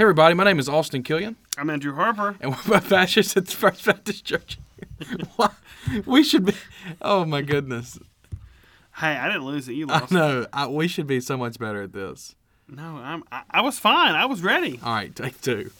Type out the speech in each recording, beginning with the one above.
Hey, everybody, my name is Austin Killian, I'm Andrew Harper. and we're both pastors at the First Baptist Church. We should be, oh my goodness. Hey, I didn't lose it. You I lost. know, I, we should be so much better at this. No, I'm. I, I was fine. I was ready. All right, take two.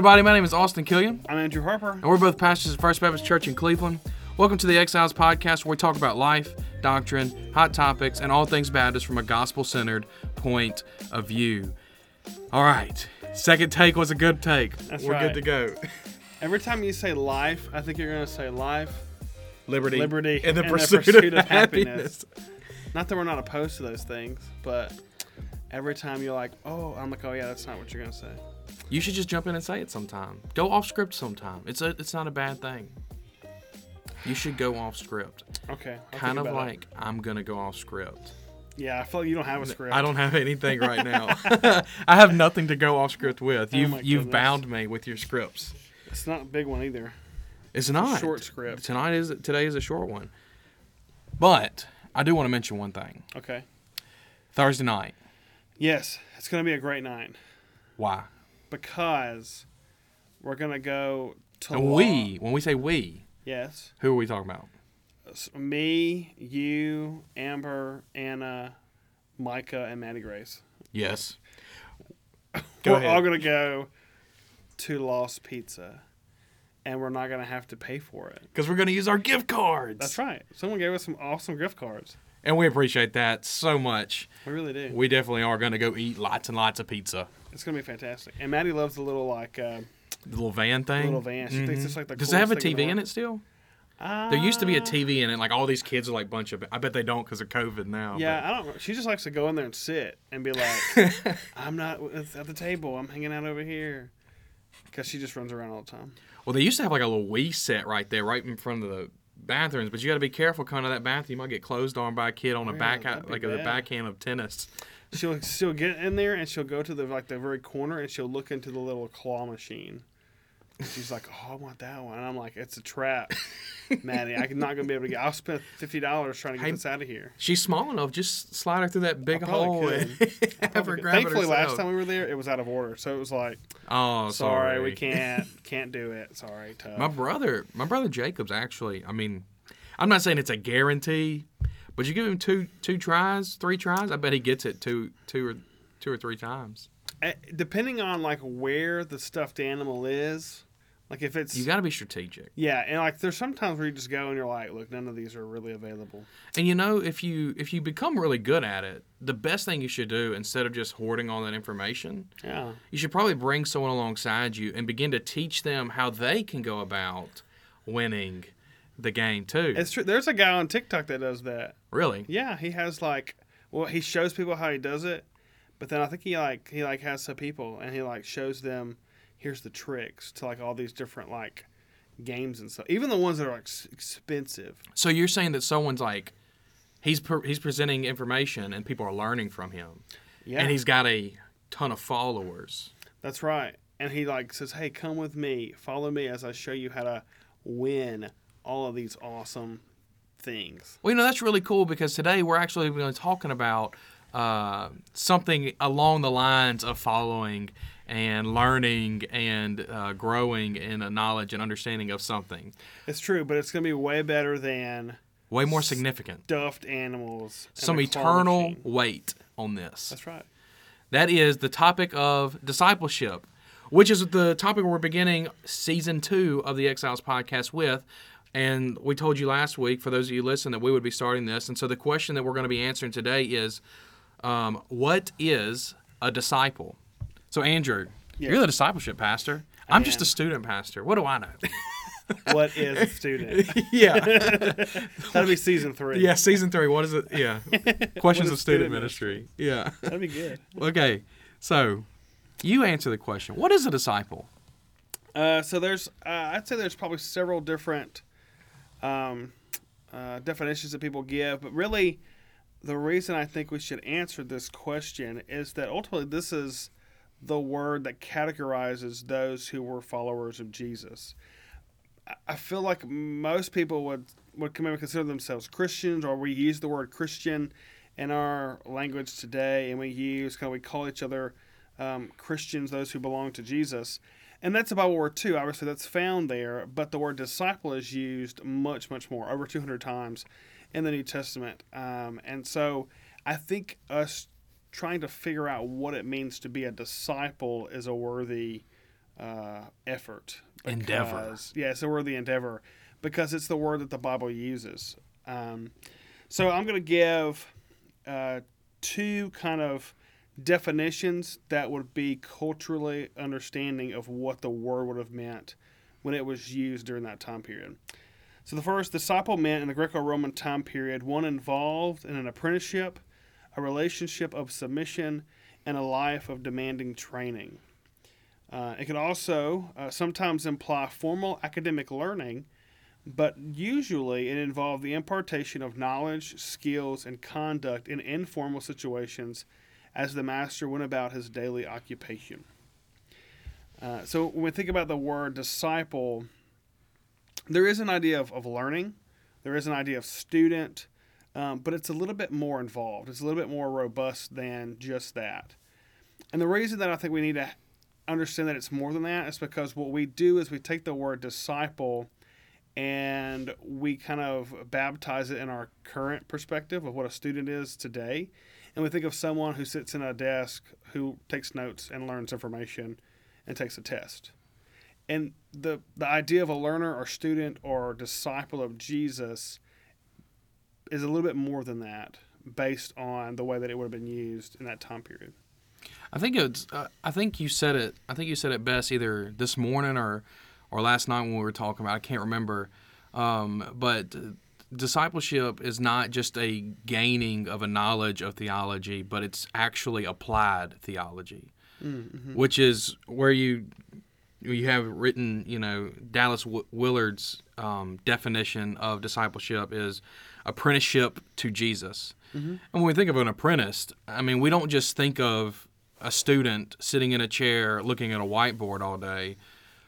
Everybody, my name is Austin Killian. I'm Andrew Harper. And we're both pastors at First Baptist Church in Cleveland. Welcome to the Exiles Podcast, where we talk about life, doctrine, hot topics, and all things Baptist from a gospel centered point of view. All right. Second take was a good take. That's we're right. good to go. Every time you say life, I think you're gonna say life. Liberty. Liberty And the, and the pursuit, pursuit of, of happiness. happiness. Not that we're not opposed to those things, but every time you're like, oh, I'm like, oh yeah, that's not what you're gonna say. You should just jump in and say it sometime. Go off script sometime. It's a, it's not a bad thing. You should go off script. Okay. I'll kind of like I'm gonna go off script. Yeah, I feel like you don't have a script. I don't have anything right now. I have nothing to go off script with. Oh You've my you've bound me with your scripts. It's not a big one either. It's not short script. Tonight is today is a short one. But I do want to mention one thing. Okay. Thursday night. Yes, it's gonna be a great night Why? Because we're gonna go to And we, when we say we, Yes. who are we talking about? S- me, you, Amber, Anna, Micah, and Maddie Grace. Yes. Go we're ahead. all gonna go to Lost Pizza, and we're not gonna have to pay for it. Because we're gonna use our gift cards. That's right. Someone gave us some awesome gift cards. And we appreciate that so much. We really do. We definitely are gonna go eat lots and lots of pizza. It's gonna be fantastic. And Maddie loves the little like. Uh, The little van thing. little van. She thinks Mhm. it's like the Does it have a TV in in it still? uh, There used to be a TV in it. Like all these kids are like bunch of. I bet they don't because of COVID now. Yeah, I don't. She just likes to go in there and sit and be like, "I'm not at the table. I'm hanging out over here," because she just runs around all the time. well, they used to have like a little Wii set right there, right in front of the bathrooms. But you got to be careful coming to that bathroom. You might get closed on by a kid on a yeah, back, like a backhand of tennis. She'll she'll get in there and she'll go to the like the very corner and she'll look into the little claw machine. And she's like, "Oh, I want that one." And I'm like, "It's a trap, Maddie. I'm not gonna be able to get. I'll spend fifty dollars trying to get Hey, this out of here." She's small enough. Just slide her through that big hole and have her grab Thankfully, last time we were there, it was out of order, so it was like, Oh, "Sorry, sorry, we can't can't do it. Sorry, tough." My brother, my brother Jacob's actually. I mean, I'm not saying it's a guarantee, but you give him two two tries, three tries. I bet he gets it two two or two or three times. Eh, depending on like where the stuffed animal is, like if it's You got to be strategic. yeah, and like there's sometimes where you just go and you're like, look, none of these are really available. And you know, if you if you become really good at it, the best thing you should do instead of just hoarding all that information, Yeah, you should probably bring someone alongside you and begin to teach them how they can go about winning the game too. it's true. There's a guy on TikTok that does that. really? Yeah, he has like, well, he shows people how he does it, but then I think he like he like has some people and he like shows them here's the tricks to like all these different like games and stuff. Even the ones that are like expensive. So you're saying that someone's like he's per, he's presenting information and people are learning from him. Yeah, And he's got a ton of followers. That's right. And he like says, "Hey, come with me. Follow me as I show you how to win all of these awesome things." Well, you know, that's really cool because today we're actually going to be talking about uh, something along the lines of following and learning and uh, growing in a knowledge and understanding of something. It's true, but it's going to be way better than Way more significant. stuffed animals. Some eternal weight on this. That's right. That is the topic of discipleship, which is the topic we're beginning season two of the Exiles podcast with. And we told you last week, for those of you who listen, that we would be starting this. And so the question that we're going to be answering today is um, what is a disciple? So, Andrew, Yeah. you're the discipleship pastor. I'm just a student pastor. What do I know? What is a student? yeah. That'll be season three. yeah, season three. What is it? Yeah. Questions of student student ministry. Yeah. That'd be good. Okay. So, you answer the question. What is a disciple? Uh, so there's, uh, I'd say there's probably several different um, uh, definitions that people give, but really, the reason I think we should answer this question is that ultimately this is the word that categorizes those who were followers of Jesus. I feel like most people would would come in and consider themselves Christians, or we use the word Christian in our language today, and we use kind of we call each other um, Christians, those who belong to Jesus. And that's a Bible word too. Obviously, that's found there, but the word disciple is used much, much more, over 200 times in the New Testament. Um, and so I think us trying to figure out what it means to be a disciple is a worthy uh, effort. Endeavor. Because- Yeah, it's a worthy endeavor because it's the word that the Bible uses. Um, so I'm going to give uh, two kind of definitions that would be culturally understanding of what the word would have meant when it was used during that time period. So the first disciple meant in the Greco-Roman time period one involved in an apprenticeship, a relationship of submission, and a life of demanding training. Uh, it could also uh, sometimes imply formal academic learning, but usually it involved the impartation of knowledge, skills, and conduct in informal situations as the master went about his daily occupation. Uh, so when we think about the word disciple, there is an idea of, of learning, there is an idea of student, um, but it's a little bit more involved. It's a little bit more robust than just that. And the reason that I think we need to understand that it's more than that is because what we do is we take the word disciple and we kind of baptize it in our current perspective of what a student is today. And we think of someone who sits in a desk who takes notes and learns information and takes a test. And the, the idea of a learner or student or disciple of Jesus is a little bit more than that based on the way that it would have been used in that time period. I think it's. Uh, I think you said it. I think you said it best either this morning or, or last night when we were talking about. I can't remember, um, but discipleship is not just a gaining of a knowledge of theology, but it's actually applied theology, Mm-hmm. which is where you you have written. You know, Dallas w- Willard's um, definition of discipleship is apprenticeship to Jesus. Mm-hmm. And when we think of an apprentice, I mean, we don't just think of a student sitting in a chair looking at a whiteboard all day.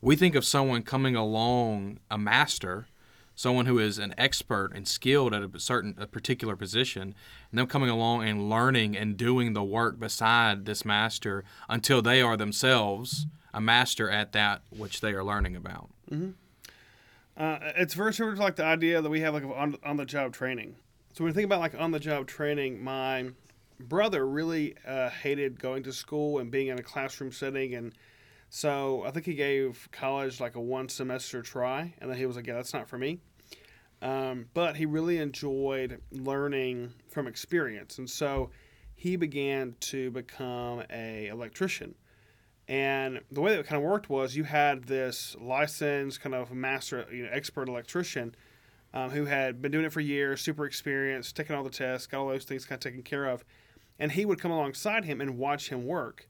We think of someone coming along, a master, someone who is an expert and skilled at a certain, a particular position, and them coming along and learning and doing the work beside this master until they are themselves a master at that which they are learning about. Mm-hmm. Uh, it's very similar to like the idea that we have like on, on the job training. So when you think about like on the job training, my brother really uh, hated going to school and being in a classroom setting, and so I think he gave college like a one semester try, and then he was like, "Yeah, that's not for me." Um, but he really enjoyed learning from experience, and so he began to become a electrician. And the way that it kind of worked was you had this licensed kind of master, you know, expert electrician um, who had been doing it for years, super experienced, taking all the tests, got all those things kind of taken care of. And he would come alongside him and watch him work.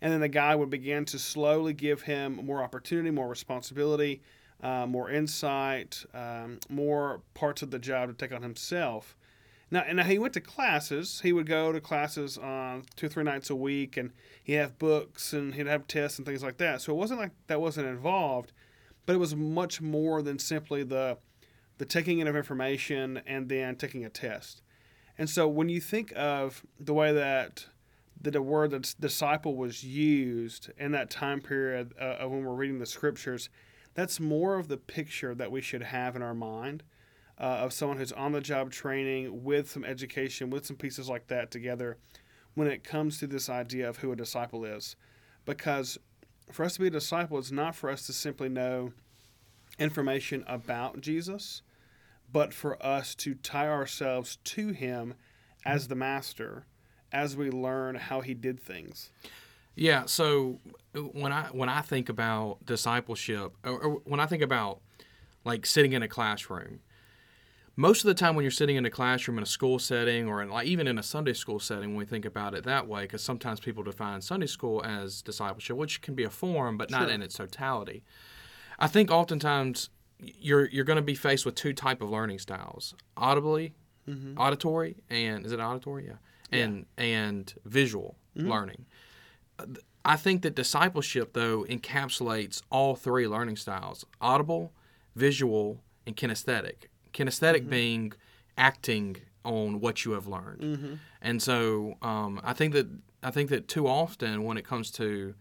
And then the guy would begin to slowly give him more opportunity, more responsibility, uh, more insight, um, more parts of the job to take on himself. Now, and he went to classes. He would go to classes on two three nights a week, and he'd have books and he'd have tests and things like that. So it wasn't like that wasn't involved, but it was much more than simply the the taking in of information and then taking a test. And so when you think of the way that the, the word that's disciple was used in that time period uh, of when we're reading the scriptures, that's more of the picture that we should have in our mind uh, of someone who's on the job training with some education, with some pieces like that together when it comes to this idea of who a disciple is. Because for us to be a disciple, it's not for us to simply know information about Jesus, but for us to tie ourselves to him as the master as we learn how he did things. Yeah. So when I when I think about discipleship, or, or when I think about like sitting in a classroom, most of the time when you're sitting in a classroom in a school setting or in, like even in a Sunday school setting, when we think about it that way, because sometimes people define Sunday school as discipleship, which can be a form, but not Sure. in its totality. I think oftentimes you're you're going to be faced with two type of learning styles: audibly, mm-hmm. auditory, and is it auditory? Yeah, and and visual mm-hmm. learning. Uh, I think that discipleship though encapsulates all three learning styles: audible, visual, and kinesthetic. Kinesthetic being acting on what you have learned. And so um, I think that I think that too often when it comes to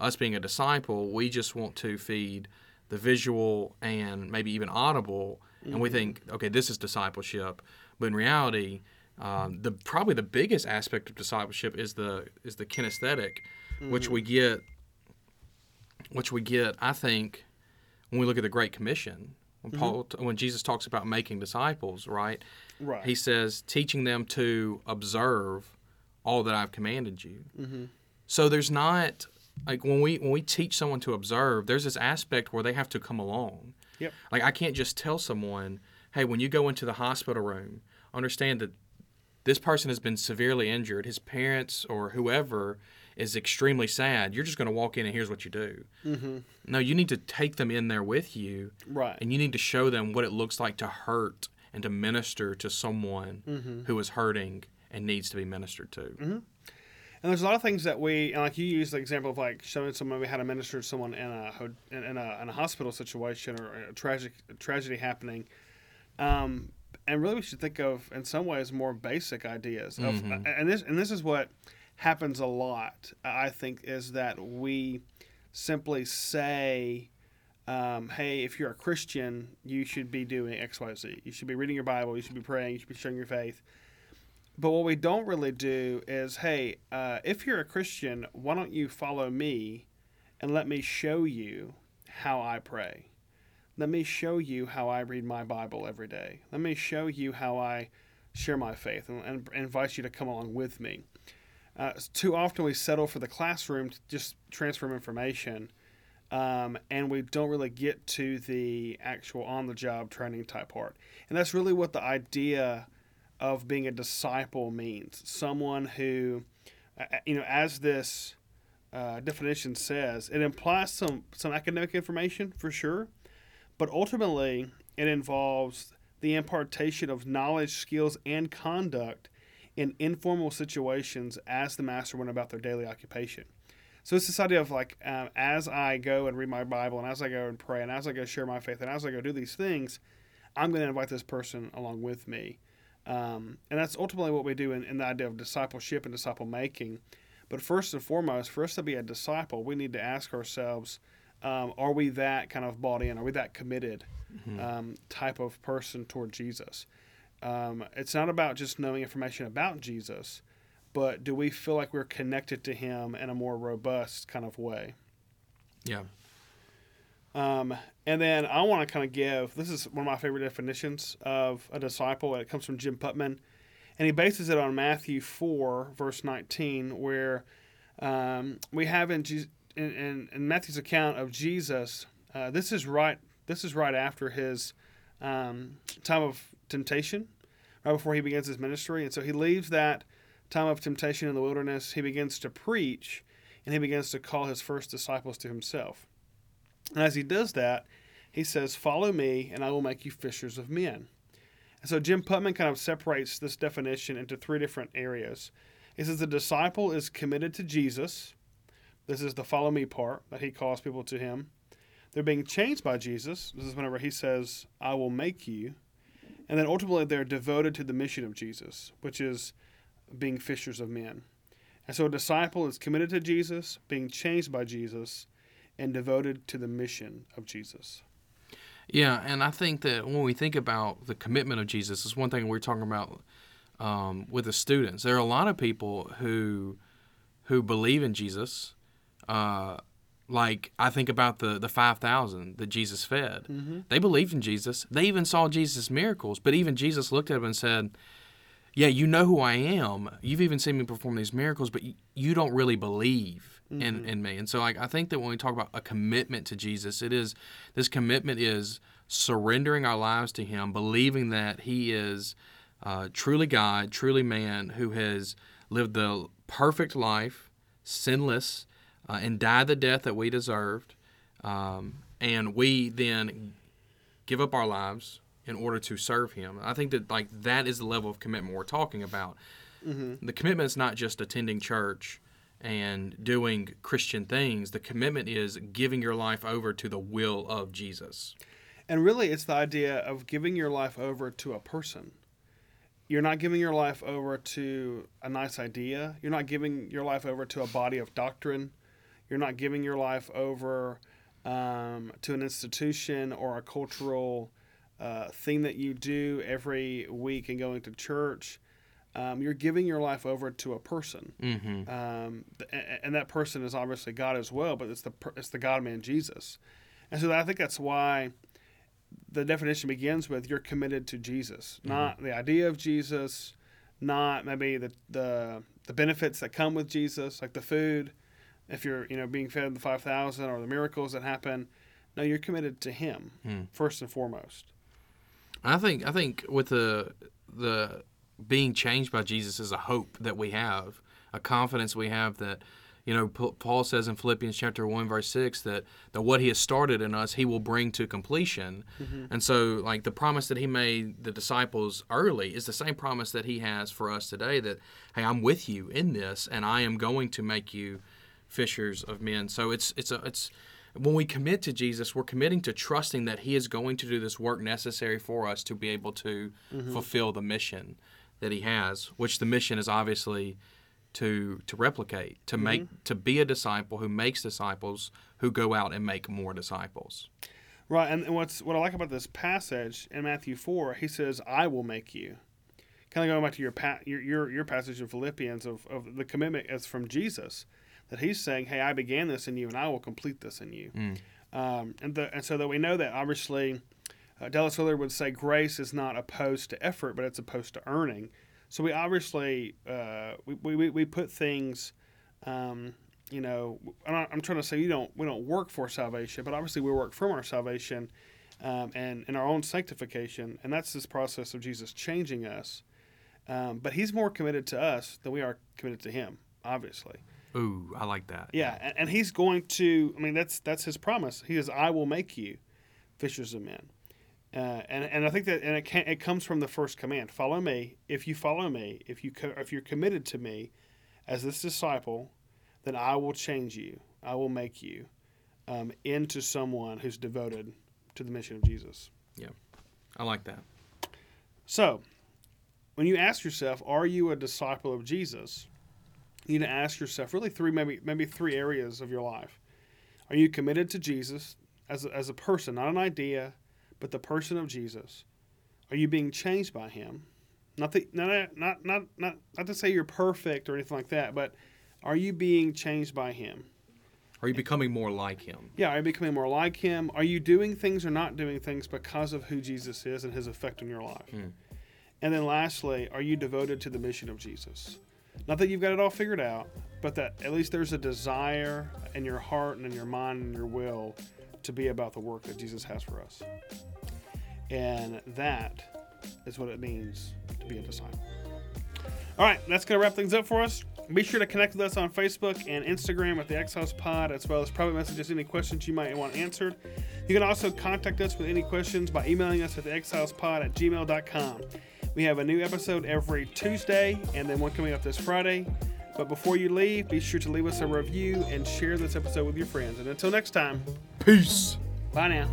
us being a disciple, we just want to feed the visual and maybe even audible, and we think, okay, this is discipleship. But in reality, um, the probably the biggest aspect of discipleship is the is the kinesthetic, which we get, which we get, I think, when we look at the Great Commission. When Paul, when Jesus talks about making disciples, right? Right. He says, teaching them to observe all that I've commanded you. Mm-hmm. So there's not like when we when we teach someone to observe, there's this aspect where they have to come along. Yep. Like I can't just tell someone, hey, when you go into the hospital room, understand that this person has been severely injured. His parents or whoever is extremely sad. You're just going to walk in and here's what you do. Mm-hmm. No, you need to take them in there with you, Right. and you need to show them what it looks like to hurt and to minister to someone Mm-hmm. who is hurting and needs to be ministered to. And there's a lot of things that we, and like you use the example of like showing someone how to minister to someone in a in in a, in a hospital situation or a tragic a tragedy happening. Um, and really, we should think of in some ways more basic ideas. Of, And this and this is what happens a lot. I think is that we simply say. Um, hey, if you're a Christian, you should be doing X, Y, Z. You should be reading your Bible. You should be praying. You should be showing your faith. But what we don't really do is, hey, uh, if you're a Christian, why don't you follow me and let me show you how I pray? Let me show you how I read my Bible every day. Let me show you how I share my faith and, and invite you to come along with me. Uh, too often we settle for the classroom to just transfer information, um, and we don't really get to the actual on the job training type part. And that's really what the idea of being a disciple means someone who, uh, you know, as this uh, definition says, it implies some, some academic information for sure, but ultimately it involves the impartation of knowledge, skills, and conduct in informal situations as the master went about their daily occupation. So it's this idea of like, um, as I go and read my Bible, and as I go and pray, and as I go share my faith, and as I go do these things, I'm going to invite this person along with me. Um, and that's ultimately what we do in, in the idea of discipleship and disciple making. But first and foremost, for us to be a disciple, we need to ask ourselves um, are we that kind of bought in? Are we that committed um, type of person toward Jesus? Um, it's not about just knowing information about Jesus, but do we feel like we're connected to him in a more robust kind of way? Yeah. Um, and then I want to kind of give this is one of my favorite definitions of a disciple. It comes from Jim Putman, and he bases it on Matthew 4, verse 19, where um, we have in, Je- in, in, in Matthew's account of Jesus. Uh, this is right. This is right after his um, time of temptation, right before he begins his ministry, and so he leaves that time of temptation in the wilderness. He begins to preach, and he begins to call his first disciples to himself. And as he does that, he says, Follow me, and I will make you fishers of men. And so Jim Putman kind of separates this definition into three different areas. He says the disciple is committed to Jesus. This is the follow me part that he calls people to him. They're being changed by Jesus. This is whenever he says, I will make you. And then ultimately, they're devoted to the mission of Jesus, which is being fishers of men. And so a disciple is committed to Jesus, being changed by Jesus, and devoted to the mission of Jesus. Yeah, and I think that when we think about the commitment of Jesus, is one thing we're talking about um, with the students. There are a lot of people who who believe in Jesus. Uh, like I think about the the five thousand that Jesus fed. They believed in Jesus. They even saw Jesus' miracles. But even Jesus looked at them and said, "Yeah, you know who I am. You've even seen me perform these miracles, but y- you don't really believe." In, in me and so like I think that when we talk about a commitment to Jesus it is this commitment is surrendering our lives to him believing that he is uh, truly God truly man who has lived the perfect life sinless uh, and die the death that we deserved um, and we then give up our lives in order to serve him i think that like that is the level of commitment we're talking about the commitment is not just attending church and doing christian things the commitment is giving your life over to the will of jesus And really, it's the idea of giving your life over to a person. You're not giving your life over to a nice idea. You're not giving your life over to a body of doctrine. You're not giving your life over um, to an institution or a cultural uh, thing that you do every week and going to church. Um, you're giving your life over to a person, Mm-hmm. um, th- a- and that person is obviously God as well. But it's the it's the God Man Jesus, and so I think that's why the definition begins with you're committed to Jesus, not the idea of Jesus, not maybe the, the the benefits that come with Jesus, like the food, if you're you know being fed the five thousand or the miracles that happen. No, you're committed to Him Hmm. first and foremost. I think I think with the the being changed by Jesus is a hope that we have, a confidence we have that you know Paul says in Philippians chapter 1 verse 6 that that what he has started in us he will bring to completion. And so like the promise that he made the disciples early is the same promise that he has for us today that hey I'm with you in this and I am going to make you fishers of men. So it's it's a it's when we commit to Jesus, we're committing to trusting that He is going to do this work necessary for us to be able to mm-hmm. fulfill the mission that He has, which the mission is obviously to to replicate, to mm-hmm. make to be a disciple who makes disciples who go out and make more disciples. Right, and, what's what I like about this passage in Matthew four, he says, "I will make you." Kind of going back to your pa- your, your your passage in Philippians of, of the commitment is from Jesus, that he's saying, "Hey, I began this in you, and I will complete this in you." Um, and the and so that we know that obviously, uh, Dallas Willard would say grace is not opposed to effort, but it's opposed to earning. So we obviously uh, we, we we put things. Um, you know, I'm, I'm trying to say you don't we don't work for salvation, but obviously we work from our salvation um, and in our own sanctification, and that's this process of Jesus changing us. Um, but He's more committed to us than we are committed to Him, obviously. Ooh, I like that. Yeah, and, and He's going to. I mean, that's that's His promise. He says, "I will make you fishers of men." Uh, and, and I think that and it, can, it comes from the first command: "Follow me. If you follow me, if you co- if you're committed to me as this disciple, then I will change you. I will make you um, into someone who's devoted to the mission of Jesus." Yeah, I like that. So, when you ask yourself, "Are you a disciple of Jesus?" You need to ask yourself really three, maybe maybe three areas of your life. Are you committed to Jesus as a, as a person, not an idea, but the person of Jesus? Are you being changed by Him? Not the, not not not not not to say you're perfect or anything like that, but are you being changed by Him? Are you becoming more like Him? Yeah, are you becoming more like Him? Are you doing things or not doing things because of who Jesus is and His effect on your life? Hmm. And then lastly, are you devoted to the mission of Jesus? Not that you've got it all figured out, but that at least there's a desire in your heart and in your mind and your will to be about the work that Jesus has for us. And that is what it means to be a disciple. All right, that's going to wrap things up for us. Be sure to connect with us on Facebook and Instagram at the Exiles Pod, as well as private messages, any questions you might want answered. You can also contact us with any questions by emailing us at the exilespod at gmail.com. We have a new episode every Tuesday and then one coming up this Friday. But before you leave, be sure to leave us a review and share this episode with your friends. And until next time, Peace. bye now.